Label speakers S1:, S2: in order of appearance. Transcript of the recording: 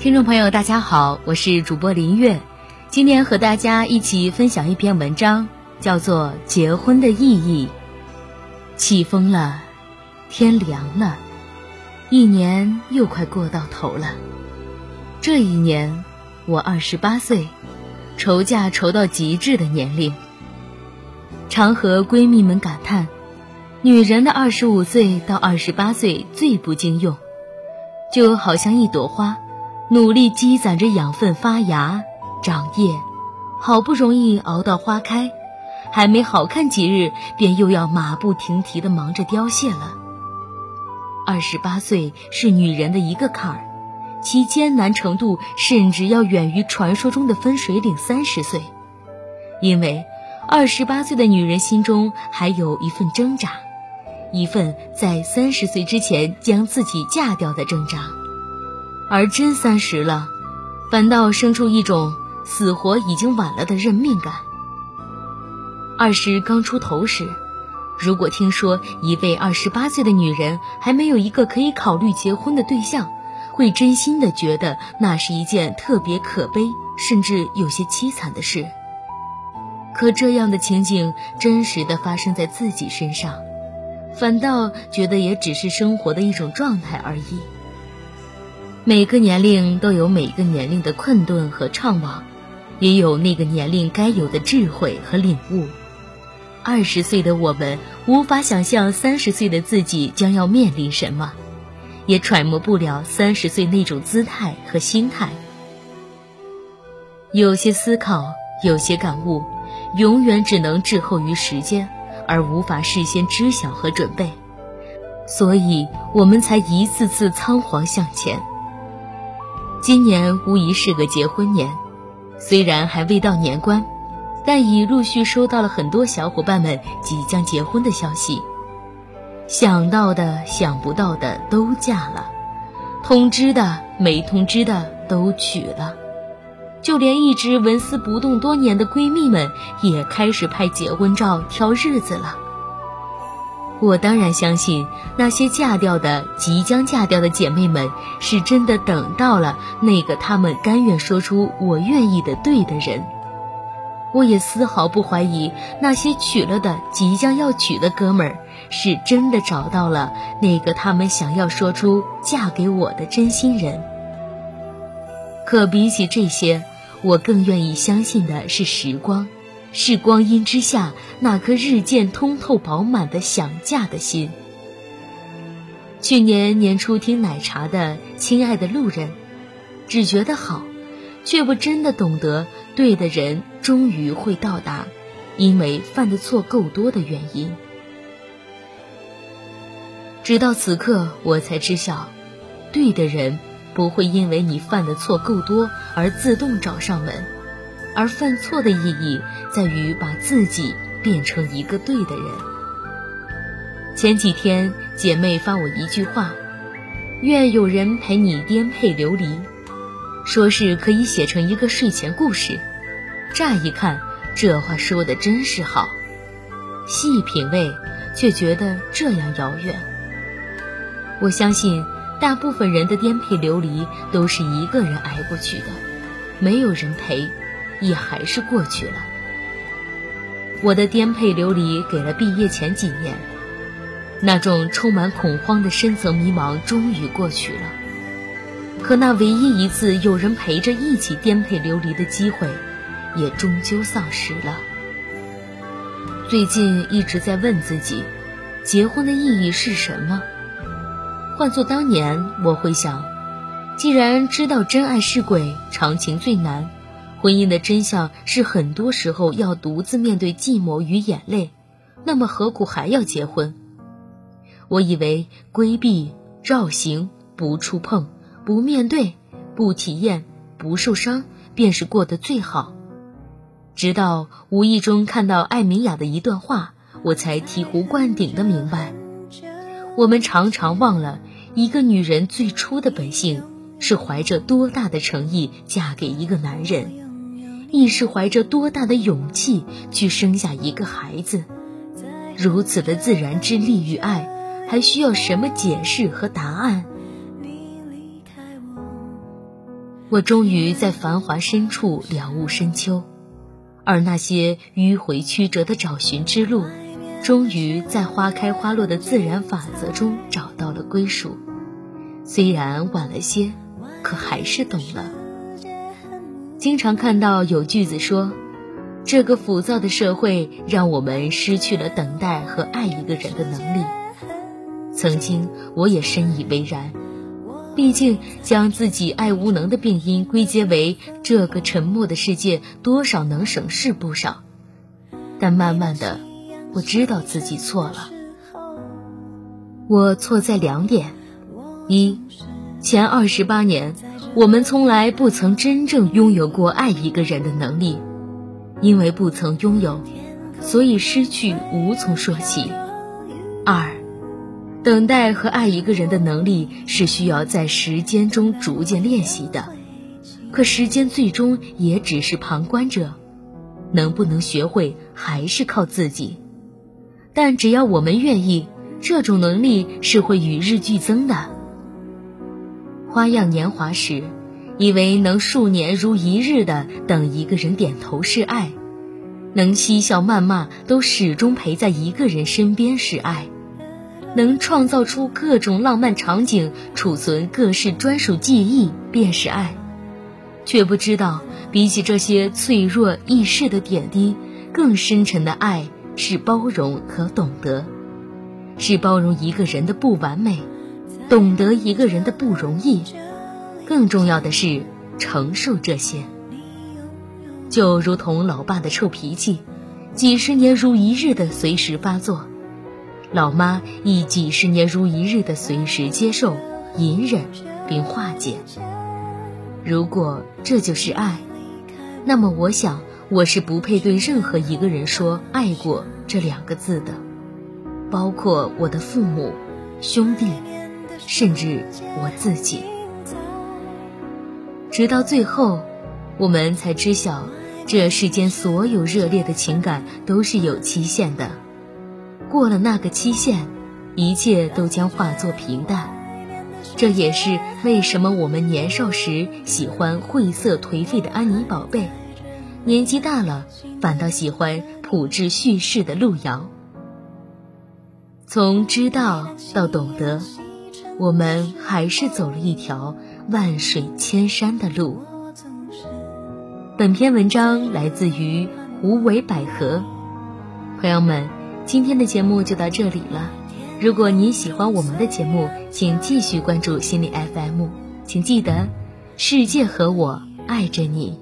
S1: 听众朋友，大家好，我是主播林月，今天和大家一起分享一篇文章，叫做《结婚的意义》。起风了，天凉了，一年又快过到头了。这一年，我二十八岁，愁嫁愁到极致的年龄。常和闺蜜们感叹，女人的二十五岁到二十八岁最不经用，就好像一朵花。努力积攒着养分，发芽、长叶，好不容易熬到花开，还没好看几日，便又要马不停蹄地忙着凋谢了。二十八岁是女人的一个坎儿，其艰难程度甚至要远于传说中的分水岭三十岁，因为二十八岁的女人心中还有一份挣扎，一份在三十岁之前将自己嫁掉的挣扎。而真三十了，反倒生出一种死活已经晚了的认命感。二十刚出头时，如果听说一位二十八岁的女人还没有一个可以考虑结婚的对象，会真心的觉得那是一件特别可悲，甚至有些凄惨的事。可这样的情景真实的发生在自己身上，反倒觉得也只是生活的一种状态而已。每个年龄都有每个年龄的困顿和怅惘，也有那个年龄该有的智慧和领悟。二十岁的我们无法想象三十岁的自己将要面临什么，也揣摩不了三十岁那种姿态和心态。有些思考，有些感悟，永远只能滞后于时间，而无法事先知晓和准备，所以我们才一次次仓皇向前。今年无疑是个结婚年，虽然还未到年关，但已陆续收到了很多小伙伴们即将结婚的消息。想到的、想不到的都嫁了，通知的、没通知的都娶了，就连一直纹丝不动多年的闺蜜们也开始拍结婚照、挑日子了。我当然相信，那些嫁掉的、即将嫁掉的姐妹们，是真的等到了那个他们甘愿说出“我愿意”的对的人。我也丝毫不怀疑，那些娶了的、即将要娶的哥们儿，是真的找到了那个他们想要说出“嫁给我”的真心人。可比起这些，我更愿意相信的是时光。是光阴之下那颗日渐通透饱满的想嫁的心。去年年初听奶茶的《亲爱的路人》，只觉得好，却不真的懂得对的人终于会到达，因为犯的错够多的原因。直到此刻，我才知晓，对的人不会因为你犯的错够多而自动找上门。而犯错的意义在于把自己变成一个对的人。前几天姐妹发我一句话：“愿有人陪你颠沛流离”，说是可以写成一个睡前故事。乍一看，这话说的真是好；细品味，却觉得这样遥远。我相信，大部分人的颠沛流离都是一个人挨过去的，没有人陪。也还是过去了。我的颠沛流离给了毕业前几年，那种充满恐慌的深层迷茫终于过去了。可那唯一一次有人陪着一起颠沛流离的机会，也终究丧失了。最近一直在问自己，结婚的意义是什么？换做当年，我会想，既然知道真爱是鬼，长情最难。婚姻的真相是，很多时候要独自面对寂寞与眼泪，那么何苦还要结婚？我以为规避、绕行、不触碰、不面对、不体验、不受伤，便是过得最好。直到无意中看到艾米亚的一段话，我才醍醐灌顶的明白：我们常常忘了，一个女人最初的本性是怀着多大的诚意嫁给一个男人。亦是怀着多大的勇气去生下一个孩子，如此的自然之力与爱，还需要什么解释和答案？我终于在繁华深处了悟深秋，而那些迂回曲折的找寻之路，终于在花开花落的自然法则中找到了归属。虽然晚了些，可还是懂了。经常看到有句子说：“这个浮躁的社会让我们失去了等待和爱一个人的能力。”曾经我也深以为然。毕竟，将自己爱无能的病因归结为这个沉默的世界，多少能省事不少。但慢慢的，我知道自己错了。我错在两点：一，前二十八年，我们从来不曾真正拥有过爱一个人的能力，因为不曾拥有，所以失去无从说起。二。等待和爱一个人的能力是需要在时间中逐渐练习的，可时间最终也只是旁观者，能不能学会还是靠自己。但只要我们愿意，这种能力是会与日俱增的。花样年华时，以为能数年如一日的等一个人点头是爱，能嬉笑谩骂都始终陪在一个人身边是爱。能创造出各种浪漫场景，储存各式专属记忆，便是爱。却不知道，比起这些脆弱易逝的点滴，更深沉的爱是包容和懂得，是包容一个人的不完美，懂得一个人的不容易，更重要的是承受这些。就如同老爸的臭脾气，几十年如一日的随时发作。老妈亦几十年如一日的随时接受、隐忍并化解。如果这就是爱，那么我想我是不配对任何一个人说“爱过”这两个字的，包括我的父母、兄弟，甚至我自己。直到最后，我们才知晓，这世间所有热烈的情感都是有期限的。过了那个期限，一切都将化作平淡。这也是为什么我们年少时喜欢晦涩颓废的安妮宝贝，年纪大了反倒喜欢朴质叙事的路遥。从知道到懂得，我们还是走了一条万水千山的路。本篇文章来自于胡为百合，朋友们。今天的节目就到这里了。如果你喜欢我们的节目，请继续关注心理 FM。请记得，世界和我爱着你。